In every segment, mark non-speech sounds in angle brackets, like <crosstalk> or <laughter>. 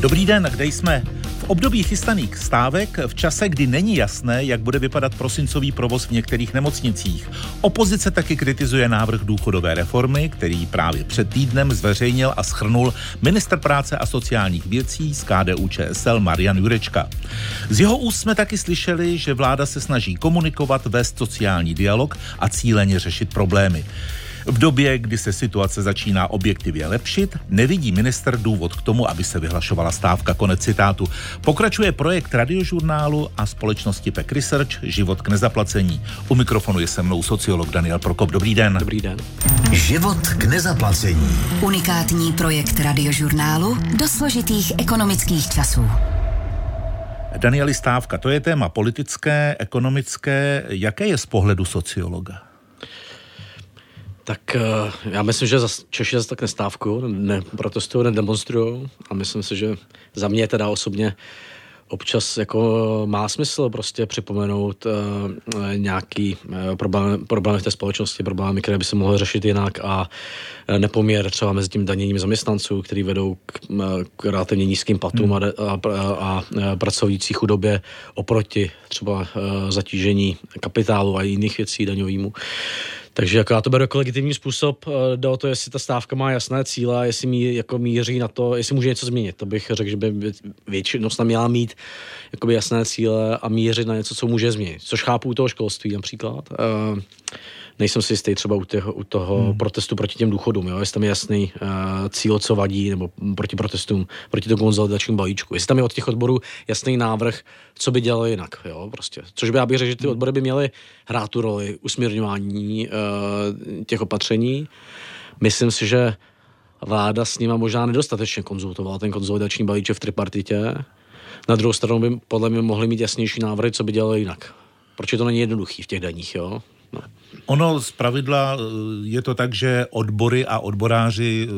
Dobrý den, kde jsme? V období chystaných stávek, v čase, kdy není jasné, jak bude vypadat prosincový provoz v některých nemocnicích. Opozice taky kritizuje návrh důchodové reformy, který právě před týdnem zveřejnil a schrnul minister práce a sociálních věcí z KDU ČSL Marian Jurečka. Z jeho úst jsme taky slyšeli, že vláda se snaží komunikovat, vést sociální dialog a cíleně řešit problémy. V době, kdy se situace začíná objektivně lepšit, nevidí minister důvod k tomu, aby se vyhlašovala stávka. Konec citátu. Pokračuje projekt radiožurnálu a společnosti PEC Research Život k nezaplacení. U mikrofonu je se mnou sociolog Daniel Prokop. Dobrý den. Dobrý den. Život k nezaplacení. Unikátní projekt radiožurnálu do složitých ekonomických časů. Danieli Stávka, to je téma politické, ekonomické. Jaké je z pohledu sociologa? Tak eh, já myslím, že Češi zase tak nestávku, neprotestují, nedemonstrují a myslím si, že za mě teda osobně občas jako má smysl prostě připomenout uh, nějaký uh, problém, problémy v té společnosti, problémy, které by se mohly řešit jinak a nepoměr třeba mezi tím daněním zaměstnanců, který vedou k, k relativně nízkým platům hmm. a, a, a, a pracující chudobě oproti třeba uh, zatížení kapitálu a jiných věcí daňovýmu. Uh, takže jako já to beru jako legitimní způsob, eh, jde o to, jestli ta stávka má jasné cíle, jestli mí, jako míří na to, jestli může něco změnit. To bych řekl, že by většinou snad měla mít jakoby jasné cíle a mířit na něco, co může změnit. Což chápu u toho školství například. Uh, nejsem si jistý třeba u, těho, u toho hmm. protestu proti těm důchodům, jo? jestli tam je jasný uh, cíl, co vadí, nebo proti protestům, proti tomu konzolidačnímu balíčku. Jestli tam je od těch odborů jasný návrh, co by dělali jinak. Jo? Prostě. Což by já bych řekl, že ty odbory by měly hrát tu roli usměrňování uh, těch opatření. Myslím si, že vláda s nima možná nedostatečně konzultovala ten konzolidační balíček v tripartitě. Na druhou stranu by podle mě mohli mít jasnější návrhy, co by dělali jinak. Proč to není jednoduchý v těch daních, jo? No. Ono z pravidla eh, je to tak, že odbory a odboráři eh,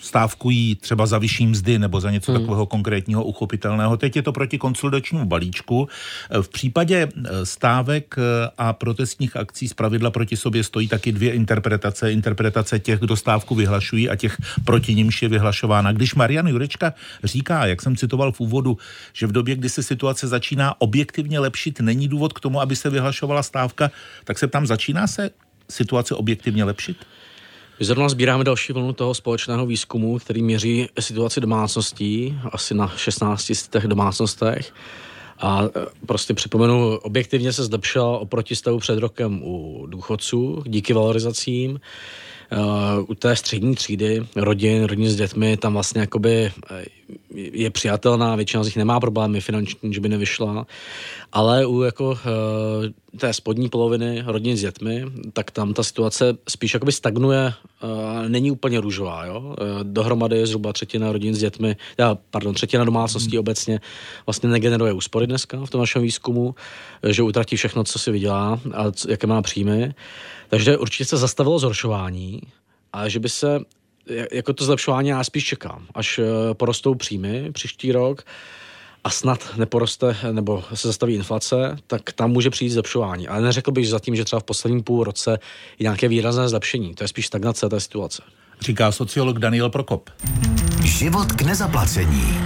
stávkují třeba za vyšší mzdy nebo za něco hmm. takového konkrétního uchopitelného. Teď je to proti konsolidačnímu balíčku. Eh, v případě stávek a protestních akcí z pravidla proti sobě stojí taky dvě interpretace. Interpretace těch, kdo stávku vyhlašují a těch proti nimž je vyhlašována. Když Marian Jurečka říká, jak jsem citoval v úvodu, že v době, kdy se situace začíná objektivně lepšit, není důvod k tomu, aby se vyhlašovala stávka, tak se tam začíná se situace objektivně lepšit? My zrovna sbíráme další vlnu toho společného výzkumu, který měří situaci domácností, asi na 16 těch domácnostech. A e, prostě připomenu, objektivně se zlepšila oproti stavu před rokem u důchodců díky valorizacím. Uh, u té střední třídy rodin, rodin s dětmi, tam vlastně jakoby eh, je přijatelná, většina z nich nemá problémy finanční, že by nevyšla, ale u jako uh, té spodní poloviny rodin s dětmi, tak tam ta situace spíš jakoby stagnuje, uh, není úplně růžová, jo. Uh, dohromady je zhruba třetina rodin s dětmi, já, pardon, třetina domácností hmm. obecně vlastně negeneruje úspory dneska v tom našem výzkumu, že utratí všechno, co si vydělá a co, jaké má příjmy. Takže určitě se zastavilo zhoršování, ale že by se jako to zlepšování já spíš čekám, až eh, porostou příjmy příští rok a snad neporoste nebo se zastaví inflace, tak tam může přijít zlepšování. Ale neřekl bych zatím, že třeba v posledním půl roce je nějaké výrazné zlepšení. To je spíš stagnace té situace. Říká sociolog Daniel Prokop. Život k nezaplacení.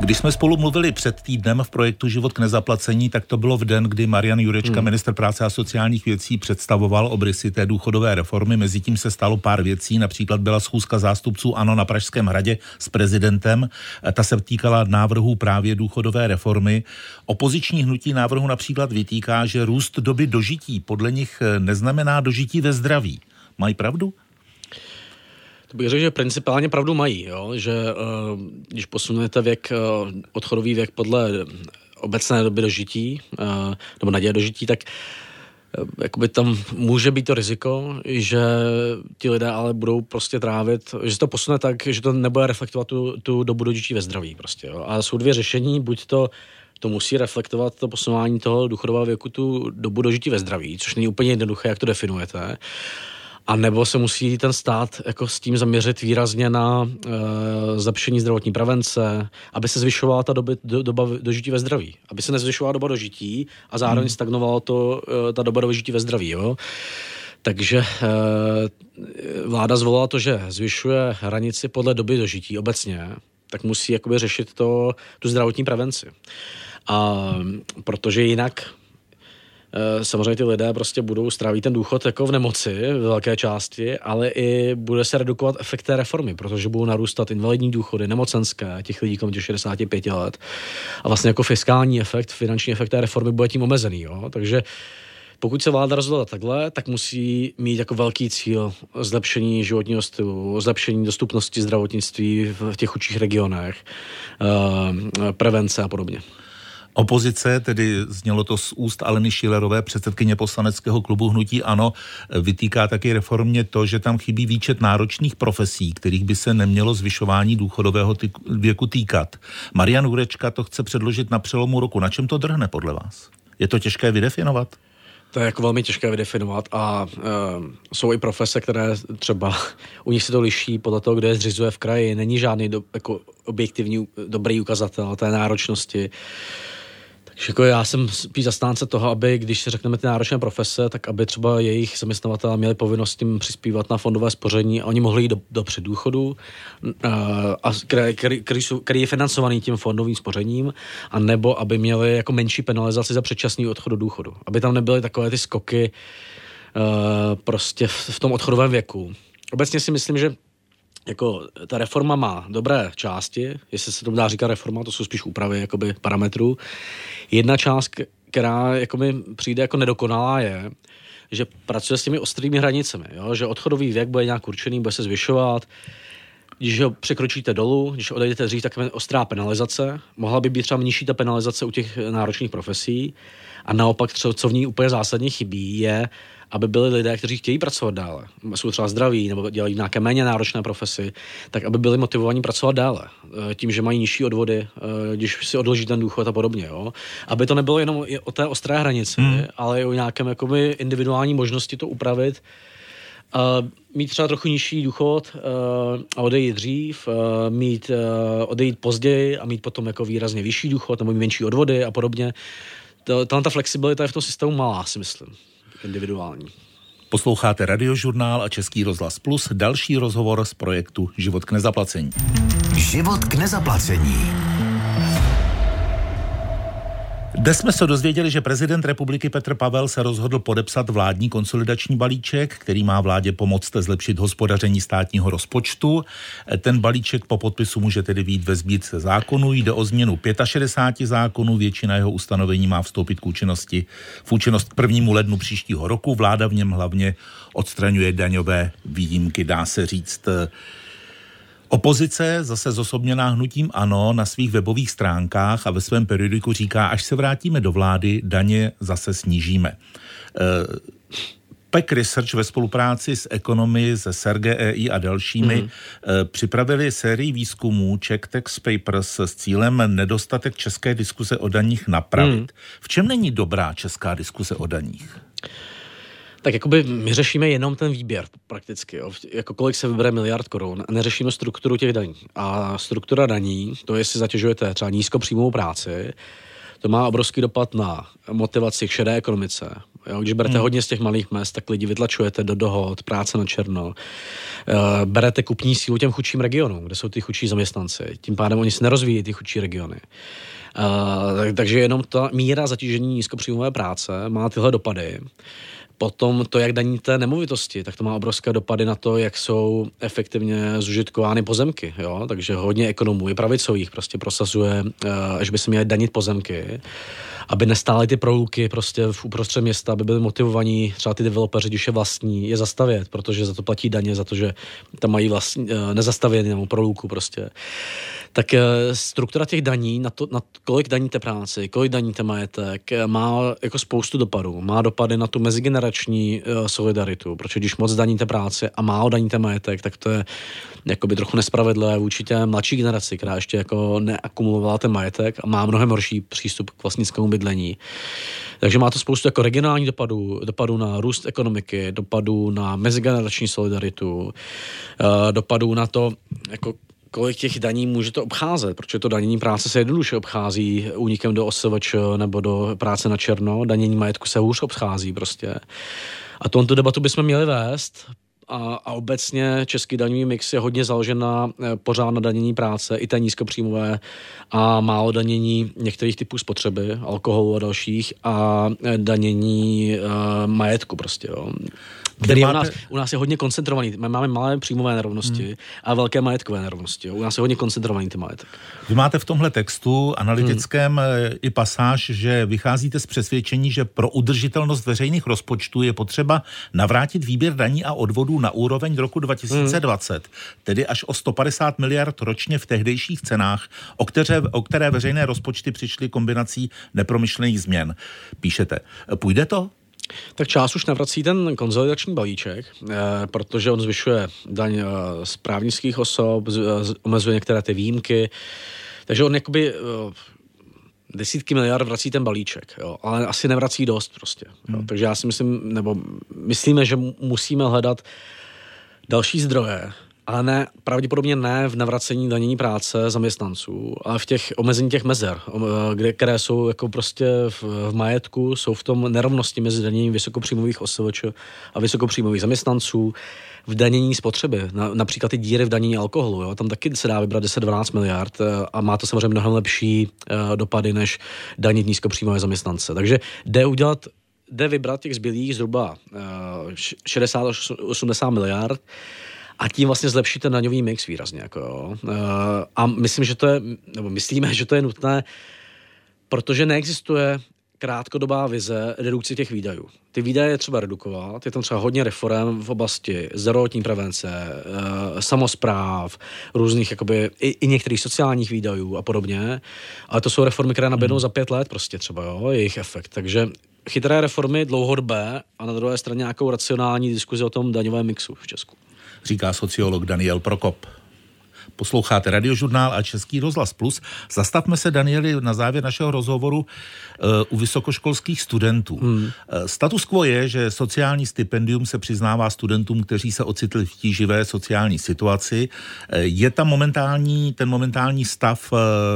Když jsme spolu mluvili před týdnem v projektu Život k nezaplacení, tak to bylo v den, kdy Marian Jurečka, hmm. minister práce a sociálních věcí, představoval obrysy té důchodové reformy. Mezitím se stalo pár věcí, například byla schůzka zástupců ANO na Pražském hradě s prezidentem. Ta se týkala návrhů právě důchodové reformy. Opoziční hnutí návrhu například vytýká, že růst doby dožití podle nich neznamená dožití ve zdraví. Mají pravdu? To bych řekl, že principálně pravdu mají, jo? že uh, když posunete věk, uh, odchodový věk podle obecné doby dožití, uh, nebo naděje dožití, tak jakoby tam může být to riziko, že ti lidé ale budou prostě trávit, že se to posune tak, že to nebude reflektovat tu, tu dobu dožití ve zdraví prostě. Jo? A jsou dvě řešení, buď to to musí reflektovat to posunování toho důchodového věku, tu dobu dožití ve zdraví, což není úplně jednoduché, jak to definujete. A nebo se musí ten stát jako s tím zaměřit výrazně na e, zlepšení zdravotní prevence, aby se zvyšovala ta doby, do, doba dožití ve zdraví. Aby se nezvyšovala doba dožití a zároveň hmm. stagnovala to, e, ta doba dožití ve zdraví. Jo? Takže e, vláda zvolila to, že zvyšuje hranici podle doby dožití obecně, tak musí jakoby řešit to, tu zdravotní prevenci. A protože jinak samozřejmě ty lidé prostě budou strávit ten důchod jako v nemoci v velké části, ale i bude se redukovat efekt té reformy, protože budou narůstat invalidní důchody, nemocenské těch lidí kolem těch 65 let a vlastně jako fiskální efekt, finanční efekt té reformy bude tím omezený. Jo? Takže pokud se vláda rozhodla takhle, tak musí mít jako velký cíl zlepšení životního stylu, zlepšení dostupnosti zdravotnictví v těch chudších regionech, eh, prevence a podobně. Opozice, tedy znělo to z úst Aleny Šilerové, předsedkyně poslaneckého klubu Hnutí Ano, vytýká taky reformě to, že tam chybí výčet náročných profesí, kterých by se nemělo zvyšování důchodového věku týkat. Marian Urečka to chce předložit na přelomu roku. Na čem to drhne podle vás? Je to těžké vydefinovat? To je jako velmi těžké vydefinovat a e, jsou i profese, které třeba <laughs> u nich se to liší podle toho, kde je zřizuje v kraji. Není žádný do, jako objektivní dobrý ukazatel té náročnosti. Jako já jsem spíš zastánce toho, aby když řekneme ty náročné profese, tak aby třeba jejich zaměstnavatelé měli povinnost tím přispívat na fondové spoření a oni mohli jít do, do předdůchodu, a, který, který, který je financovaný tím fondovým spořením, a nebo aby měli jako menší penalizaci za předčasný odchod do důchodu. Aby tam nebyly takové ty skoky uh, prostě v, v tom odchodovém věku. Obecně si myslím, že jako ta reforma má dobré části, jestli se to dá říkat reforma, to jsou spíš úpravy jakoby parametrů. Jedna část, která jako mi přijde jako nedokonalá je, že pracuje s těmi ostrými hranicemi, jo? že odchodový věk bude nějak určený, bude se zvyšovat, když ho překročíte dolů, když odejdete dřív, tak je ostrá penalizace. Mohla by být třeba nižší ta penalizace u těch náročných profesí. A naopak, co v ní úplně zásadně chybí, je aby byli lidé, kteří chtějí pracovat dále, jsou třeba zdraví nebo dělají nějaké méně náročné profesy, tak aby byli motivovaní pracovat dále. Eh, tím, že mají nižší odvody, eh, když si odloží ten důchod a podobně. Jo? Aby to nebylo jenom o té ostré hranici, hmm. ale i o nějakém jakoby, individuální možnosti to upravit, Uh, mít třeba trochu nižší důchod uh, a odejít dřív, uh, mít, uh, odejít později a mít potom jako výrazně vyšší důchod nebo mít menší odvody a podobně. Tahle ta flexibilita je v tom systému malá, si myslím individuální. Posloucháte radiožurnál a Český rozhlas Plus, další rozhovor z projektu Život k nezaplacení. Život k nezaplacení. Dnes jsme se dozvěděli, že prezident republiky Petr Pavel se rozhodl podepsat vládní konsolidační balíček, který má vládě pomoct zlepšit hospodaření státního rozpočtu. Ten balíček po podpisu může tedy být ve sbírce zákonů. Jde o změnu 65 zákonů, většina jeho ustanovení má vstoupit k účinnosti v účinnost k 1. lednu příštího roku. Vláda v něm hlavně odstraňuje daňové výjimky, dá se říct. Opozice, zase zosobněná hnutím ANO, na svých webových stránkách a ve svém periodiku říká, až se vrátíme do vlády, daně zase snížíme. E, PEC Research ve spolupráci s ekonomy ze SRGEI a dalšími mm. připravili sérii výzkumů Czech Tax Papers s cílem nedostatek české diskuse o daních napravit. Mm. V čem není dobrá česká diskuse o daních? Tak jakoby my řešíme jenom ten výběr prakticky, jo. jako kolik se vybere miliard korun a neřešíme strukturu těch daní. A struktura daní, to jestli zatěžujete třeba nízkopříjmovou práci, to má obrovský dopad na motivaci k šedé ekonomice. Jo, když berete hmm. hodně z těch malých mest, tak lidi vytlačujete do dohod, práce na černo. Uh, berete kupní sílu těm chudším regionům, kde jsou ty chudší zaměstnanci. Tím pádem oni se nerozvíjí, ty chudší regiony. Uh, tak, takže jenom ta míra zatížení nízkopříjmové práce má tyhle dopady. Potom to, jak daníte nemovitosti, tak to má obrovské dopady na to, jak jsou efektivně zužitkovány pozemky. Jo? Takže hodně ekonomů i pravicových prostě prosazuje, eh, že by se měly danit pozemky, aby nestály ty prouluky prostě v uprostřed města, aby byli motivovaní třeba ty developeři, když je vlastní, je zastavět, protože za to platí daně, za to, že tam mají vlastní, eh, nezastavěný nebo prolouku prostě tak eh, struktura těch daní, na, to, na kolik daníte práci, kolik daníte majetek, eh, má jako spoustu dopadů. Má dopady na tu mezigenerační uh, solidaritu, protože když moc daníte práci a málo daníte majetek, tak to je jakoby trochu nespravedlivé vůči té mladší generaci, která ještě jako neakumulovala ten majetek a má mnohem horší přístup k vlastnickému bydlení. Takže má to spoustu jako regionální dopadů, dopadů na růst ekonomiky, dopadů na mezigenerační solidaritu, dopadů na to, jako kolik těch daní můžete obcházet, protože to danění práce se jednoduše obchází únikem do OSVČ nebo do práce na černo, danění majetku se hůř obchází prostě. A tuto debatu bychom měli vést a, a obecně český daňový mix je hodně založen na eh, pořád na danění práce, i té nízkopříjmové a málo danění některých typů spotřeby, alkoholu a dalších a eh, danění uh, majetku prostě. Jo který máte... u, nás, u nás je hodně koncentrovaný. My máme malé příjmové nerovnosti hmm. a velké majetkové nerovnosti. Jo. U nás je hodně koncentrovaný ty majetek. Vy máte v tomhle textu analytickém hmm. i pasáž, že vycházíte z přesvědčení, že pro udržitelnost veřejných rozpočtů je potřeba navrátit výběr daní a odvodů na úroveň roku 2020, hmm. tedy až o 150 miliard ročně v tehdejších cenách, o které, o které veřejné rozpočty přišly kombinací nepromyšlených změn. Píšete, půjde to? Tak část už navrací ten konzolidační balíček, eh, protože on zvyšuje daň eh, z právnických osob, omezuje některé ty výjimky, takže on jakoby eh, desítky miliard vrací ten balíček, jo, ale asi nevrací dost prostě. Jo. Hmm. Takže já si myslím, nebo myslíme, že musíme hledat další zdroje, ale ne, pravděpodobně ne v navracení danění práce zaměstnanců, ale v těch omezení těch mezer, kde, které jsou jako prostě v, v majetku, jsou v tom nerovnosti mezi daněním vysokopříjmových OSVČ a vysokopříjmových zaměstnanců, v danění spotřeby, na, například ty díry v danění alkoholu, jo, tam taky se dá vybrat 10-12 miliard eh, a má to samozřejmě mnohem lepší uh, dopady, než danit nízkopříjmové zaměstnance. Takže jde udělat jde vybrat těch zbylých zhruba uh, 60 až 80 miliard, a tím vlastně zlepší ten daňový mix výrazně. Jako jo. Eh, a myslím, že to je, nebo myslíme, že to je nutné, protože neexistuje krátkodobá vize redukce těch výdajů. Ty výdaje je třeba redukovat, je tam třeba hodně reform v oblasti zdravotní prevence, e, samozpráv, různých jakoby, i, i některých sociálních výdajů a podobně, ale to jsou reformy, které naběhnou hmm. za pět let prostě třeba, jo, jejich efekt. Takže chytré reformy dlouhodobé a na druhé straně nějakou racionální diskuzi o tom daňovém mixu v Česku říká sociolog Daniel Prokop. Posloucháte radiožurnál a Český rozhlas Plus. Zastavme se, Danieli, na závěr našeho rozhovoru uh, u vysokoškolských studentů. Hmm. Uh, status quo je, že sociální stipendium se přiznává studentům, kteří se ocitli v tíživé sociální situaci. Uh, je tam momentální, ten momentální stav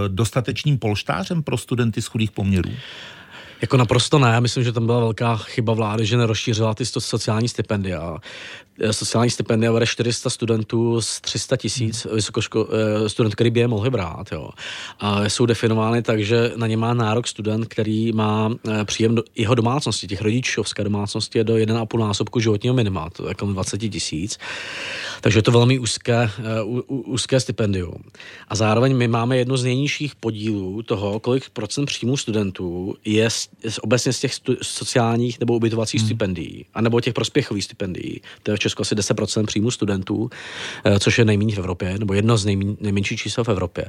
dostatečným polštářem pro studenty z chudých poměrů? Jako naprosto ne, myslím, že tam byla velká chyba vlády, že nerozšířila ty sociální stipendia. Eh, sociální stipendia bere 400 studentů z 300 tisíc vysokoško, eh, studentů, který by je mohli brát. Jo. A jsou definovány tak, že na ně má nárok student, který má eh, příjem do jeho domácnosti, těch rodičovské domácnosti je do 1,5 násobku životního minima, to je jako 20 tisíc. Takže je to velmi úzké, úzké stipendium. A zároveň my máme jedno z nejnižších podílů toho, kolik procent příjmů studentů je z, obecně z těch stu, sociálních nebo ubytovacích hmm. stipendií, anebo těch prospěchových stipendií. To je Česku asi 10% příjmu studentů, eh, což je nejméně v Evropě, nebo jedno z nejméně, nejmenších čísel v Evropě.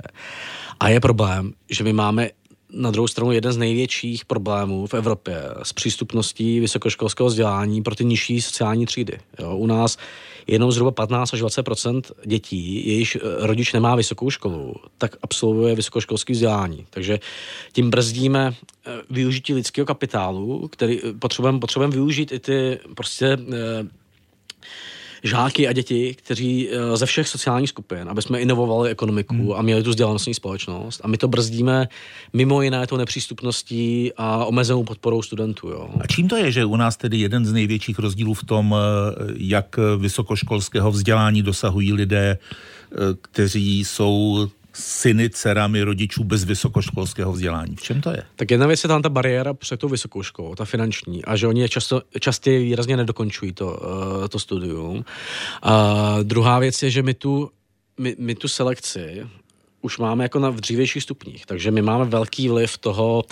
A je problém, že my máme na druhou stranu jeden z největších problémů v Evropě s přístupností vysokoškolského vzdělání pro ty nižší sociální třídy. Jo, u nás jenom zhruba 15 až 20% dětí, jejichž eh, rodič nemá vysokou školu, tak absolvuje vysokoškolské vzdělání. Takže tím brzdíme eh, využití lidského kapitálu, který potřebujeme potřebujeme využít i ty prostě žáky a děti, kteří eh, ze všech sociálních skupin, aby jsme inovovali ekonomiku hmm. a měli tu vzdělanostní společnost. A my to brzdíme mimo jiné tou nepřístupností a omezenou podporou studentů. Jo. A čím to je, že u nás tedy jeden z největších rozdílů v tom, eh, jak vysokoškolského vzdělání dosahují lidé, eh, kteří jsou syny, dcerami rodičů bez vysokoškolského vzdělání. V čem to je? Tak jedna věc je tam ta bariéra před tou vysokou školou, ta finanční, a že oni je často, častěji výrazně nedokončují to, uh, to studium. A druhá věc je, že my tu, my, my tu selekci už máme jako na v dřívějších stupních, takže my máme velký vliv toho,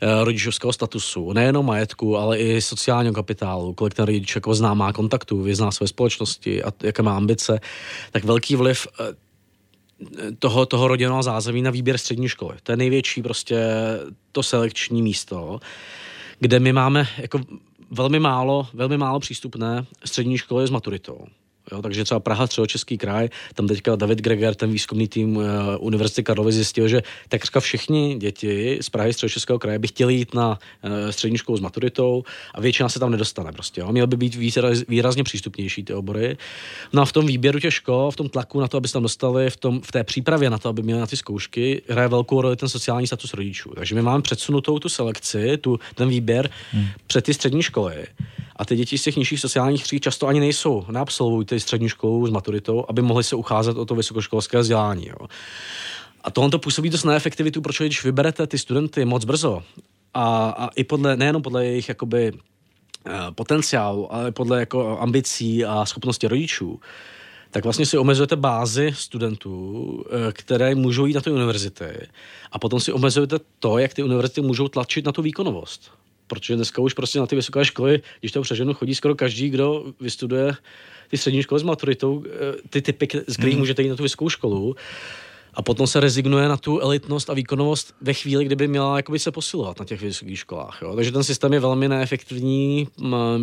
eh, rodičovského statusu, nejenom majetku, ale i sociálního kapitálu, kolik ten rodič jako zná, má kontaktů, vyzná své společnosti a jaké má ambice, tak velký vliv eh, toho, toho rodinného zázemí na výběr střední školy. To je největší prostě to selekční místo, kde my máme jako velmi málo, velmi málo přístupné střední školy s maturitou. Jo, takže třeba Praha, Středočeský kraj, tam teďka David Greger, ten výzkumný tým uh, Univerzity Karlovy zjistil, že takřka všichni děti z Prahy, Středočeského kraje by chtěli jít na uh, střední školu s maturitou a většina se tam nedostane prostě. Jo. Měl by být výraz, výrazně přístupnější ty obory. No a v tom výběru těch škol, v tom tlaku na to, aby se tam dostali, v, tom, v té přípravě na to, aby měli na ty zkoušky, hraje velkou roli ten sociální status rodičů. Takže my máme předsunutou tu selekci, tu, ten výběr hmm. před ty střední školy. A ty děti z těch nižších sociálních tříd často ani nejsou, neabsolvují ty střední školu s maturitou, aby mohli se ucházet o to vysokoškolské vzdělání. Jo. A tohle to působí dost neefektivitu, protože když vyberete ty studenty moc brzo a, a i podle, nejenom podle jejich jakoby eh, potenciálu, ale podle jako ambicí a schopnosti rodičů, tak vlastně si omezujete bázi studentů, eh, které můžou jít na ty univerzity a potom si omezujete to, jak ty univerzity můžou tlačit na tu výkonovost. Protože dneska už prostě na ty vysoké školy, když to přeženu, chodí skoro každý, kdo vystuduje ty střední školy s maturitou, eh, ty typy, z kterých mm. můžete jít na tu vysokou školu a potom se rezignuje na tu elitnost a výkonovost ve chvíli, kdyby měla jakoby se posilovat na těch vysokých školách. Jo? Takže ten systém je velmi neefektivní,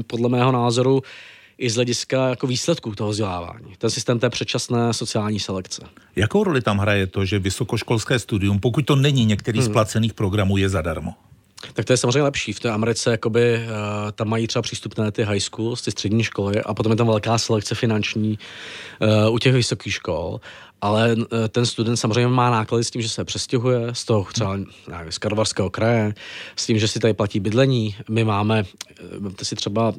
podle mého názoru, i z hlediska jako výsledků toho vzdělávání. Ten systém té předčasné sociální selekce. Jakou roli tam hraje to, že vysokoškolské studium, pokud to není některý hmm. z placených programů, je zadarmo? Tak to je samozřejmě lepší. V té Americe jakoby, uh, tam mají třeba přístupné ty high schools, ty střední školy a potom je tam velká selekce finanční uh, u těch vysokých škol ale eh, ten student samozřejmě má náklady s tím, že se přestěhuje z toho třeba nevím, z Karlovarského kraje, s tím, že si tady platí bydlení. My máme, vemte si třeba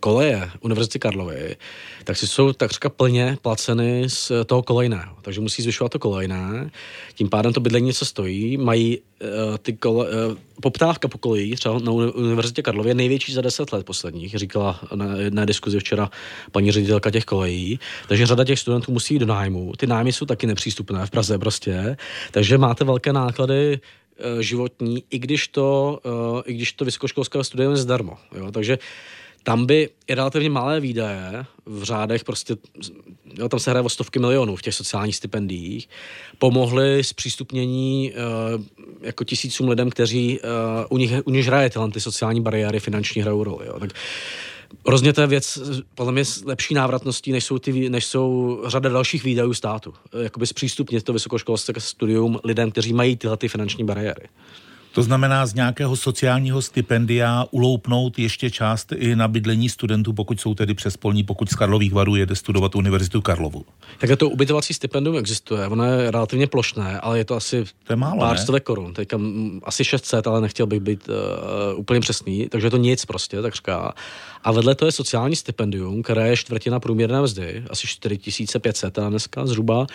koleje Univerzity Karlovy, tak si jsou takřka plně placeny z toho kolejného. Takže musí zvyšovat to kolejné, tím pádem to bydlení něco stojí, mají ty kole, poptávka po kolejích, třeba na Univerzitě Karlově, největší za 10 let posledních, říkala na jedné diskuzi včera paní ředitelka těch kolejí. Takže řada těch studentů musí jít do nájmu. Ty nájmy jsou taky nepřístupné v Praze prostě, takže máte velké náklady uh, životní, i když to, uh, i když to vysokoškolské studium je zdarmo. Jo? Takže tam by i relativně malé výdaje v řádech prostě, jo, tam se hraje o stovky milionů v těch sociálních stipendiích, pomohly zpřístupnění uh, jako tisícům lidem, kteří uh, u, nich, u nich hraje ty sociální bariéry finanční hrajou roli. Jo. Tak Rozně to je věc, podle mě lepší návratností, než jsou, ty, než jsou řada dalších výdajů státu. Jakoby zpřístupnit to vysokoškolské studium lidem, kteří mají tyhle ty finanční bariéry. To znamená z nějakého sociálního stipendia uloupnout ještě část i na bydlení studentů, pokud jsou tedy přespolní, pokud z Karlových varů jede studovat Univerzitu Karlovu. Tak to ubytovací stipendium existuje, ono je relativně plošné, ale je to asi to je málo, pár stovek korun, teďka asi 600, ale nechtěl bych být uh, úplně přesný, takže je to nic prostě, tak říká. A vedle to je sociální stipendium, které je čtvrtina průměrné mzdy, asi 4500 dneska zhruba,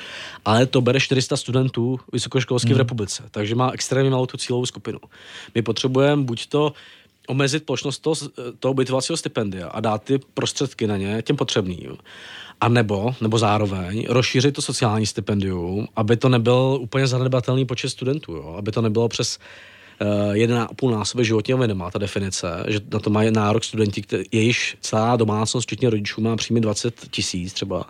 ale to bere 400 studentů vysokoškolských hmm. v republice, takže má extrémně malou tu cílovou skupinu. My potřebujeme buď to omezit plošnost toho, toho ubytovacího stipendia a dát ty prostředky na ně těm potřebným. A nebo, nebo zároveň rozšířit to sociální stipendium, aby to nebyl úplně zanedbatelný počet studentů, jo? aby to nebylo přes uh, jeden a půl násobek životního minima, ta definice, že na to mají nárok studenti, který, jejíž celá domácnost, včetně rodičů, má příjmy 20 tisíc třeba,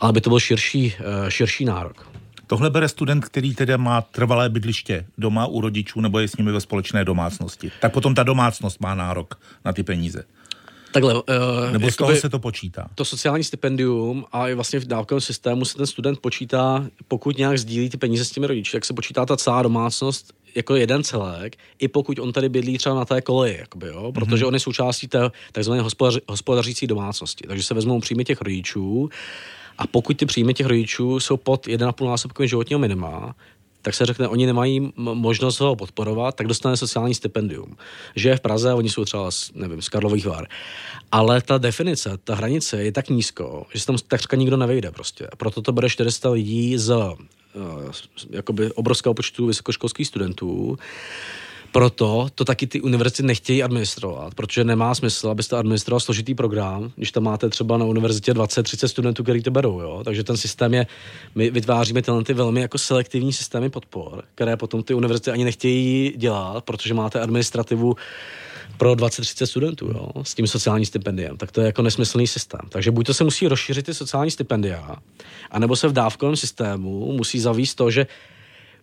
ale aby to byl širší, uh, širší nárok. Tohle bere student, který teda má trvalé bydliště doma u rodičů nebo je s nimi ve společné domácnosti. Tak potom ta domácnost má nárok na ty peníze. Takhle, uh, Nebo z toho se to počítá? To sociální stipendium a i vlastně v dávkovém systému se ten student počítá, pokud nějak sdílí ty peníze s těmi rodiči, tak se počítá ta celá domácnost jako jeden celek, i pokud on tady bydlí třeba na té koleji, jakoby, jo? protože mm-hmm. on je součástí té takzvané hospodař, hospodařící domácnosti. Takže se vezmou příjmy těch rodičů a pokud ty příjmy těch rodičů jsou pod 1,5 násobkovým životního minima, tak se řekne, oni nemají možnost ho podporovat, tak dostane sociální stipendium. Že je v Praze, oni jsou třeba, nevím, z Karlových Vár. Ale ta definice, ta hranice je tak nízko, že se tam takřka nikdo nevejde prostě. Proto to bere 400 lidí z uh, jakoby obrovského počtu vysokoškolských studentů proto to taky ty univerzity nechtějí administrovat, protože nemá smysl, abyste administroval složitý program, když tam máte třeba na univerzitě 20-30 studentů, který to berou. Jo? Takže ten systém je, my vytváříme tyhle ty velmi jako selektivní systémy podpor, které potom ty univerzity ani nechtějí dělat, protože máte administrativu pro 20-30 studentů jo, s tím sociálním stipendiem, tak to je jako nesmyslný systém. Takže buď to se musí rozšířit ty sociální stipendia, anebo se v dávkovém systému musí zavíst to, že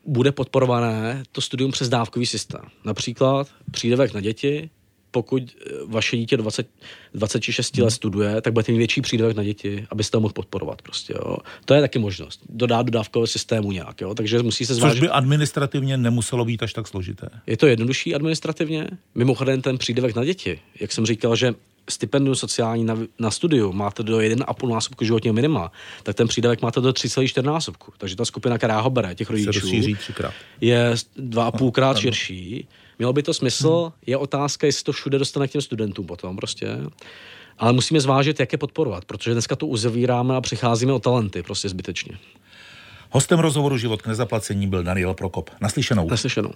bude podporované to studium přes dávkový systém. Například přídavek na děti, pokud eh, vaše dítě 20, 26 let studuje, tak budete mít větší přídavek na děti, abyste ho mohl podporovat. Prostě, jo. To je taky možnost. Dodat do dávkového systému nějak. Jo. Takže musí se zvážit. Což by administrativně nemuselo být až tak složité. Je to jednodušší administrativně. Mimochodem ten přídavek na děti, jak jsem říkal, že stipendium sociální na, na studiu máte do 1,5 násobku životního minima, tak ten přídavek máte do 3,4 násobku. Takže ta skupina, která ho bere, těch rodičů, je 2,5 krát no, širší. Mělo by to smysl, hmm. je otázka, jestli to všude dostane k těm studentům potom prostě. ale musíme zvážit, jak je podporovat, protože dneska to uzavíráme a přicházíme o talenty prostě zbytečně. Hostem rozhovoru Život k nezaplacení byl Daniel Prokop. Naslyšenou. Naslyšenou.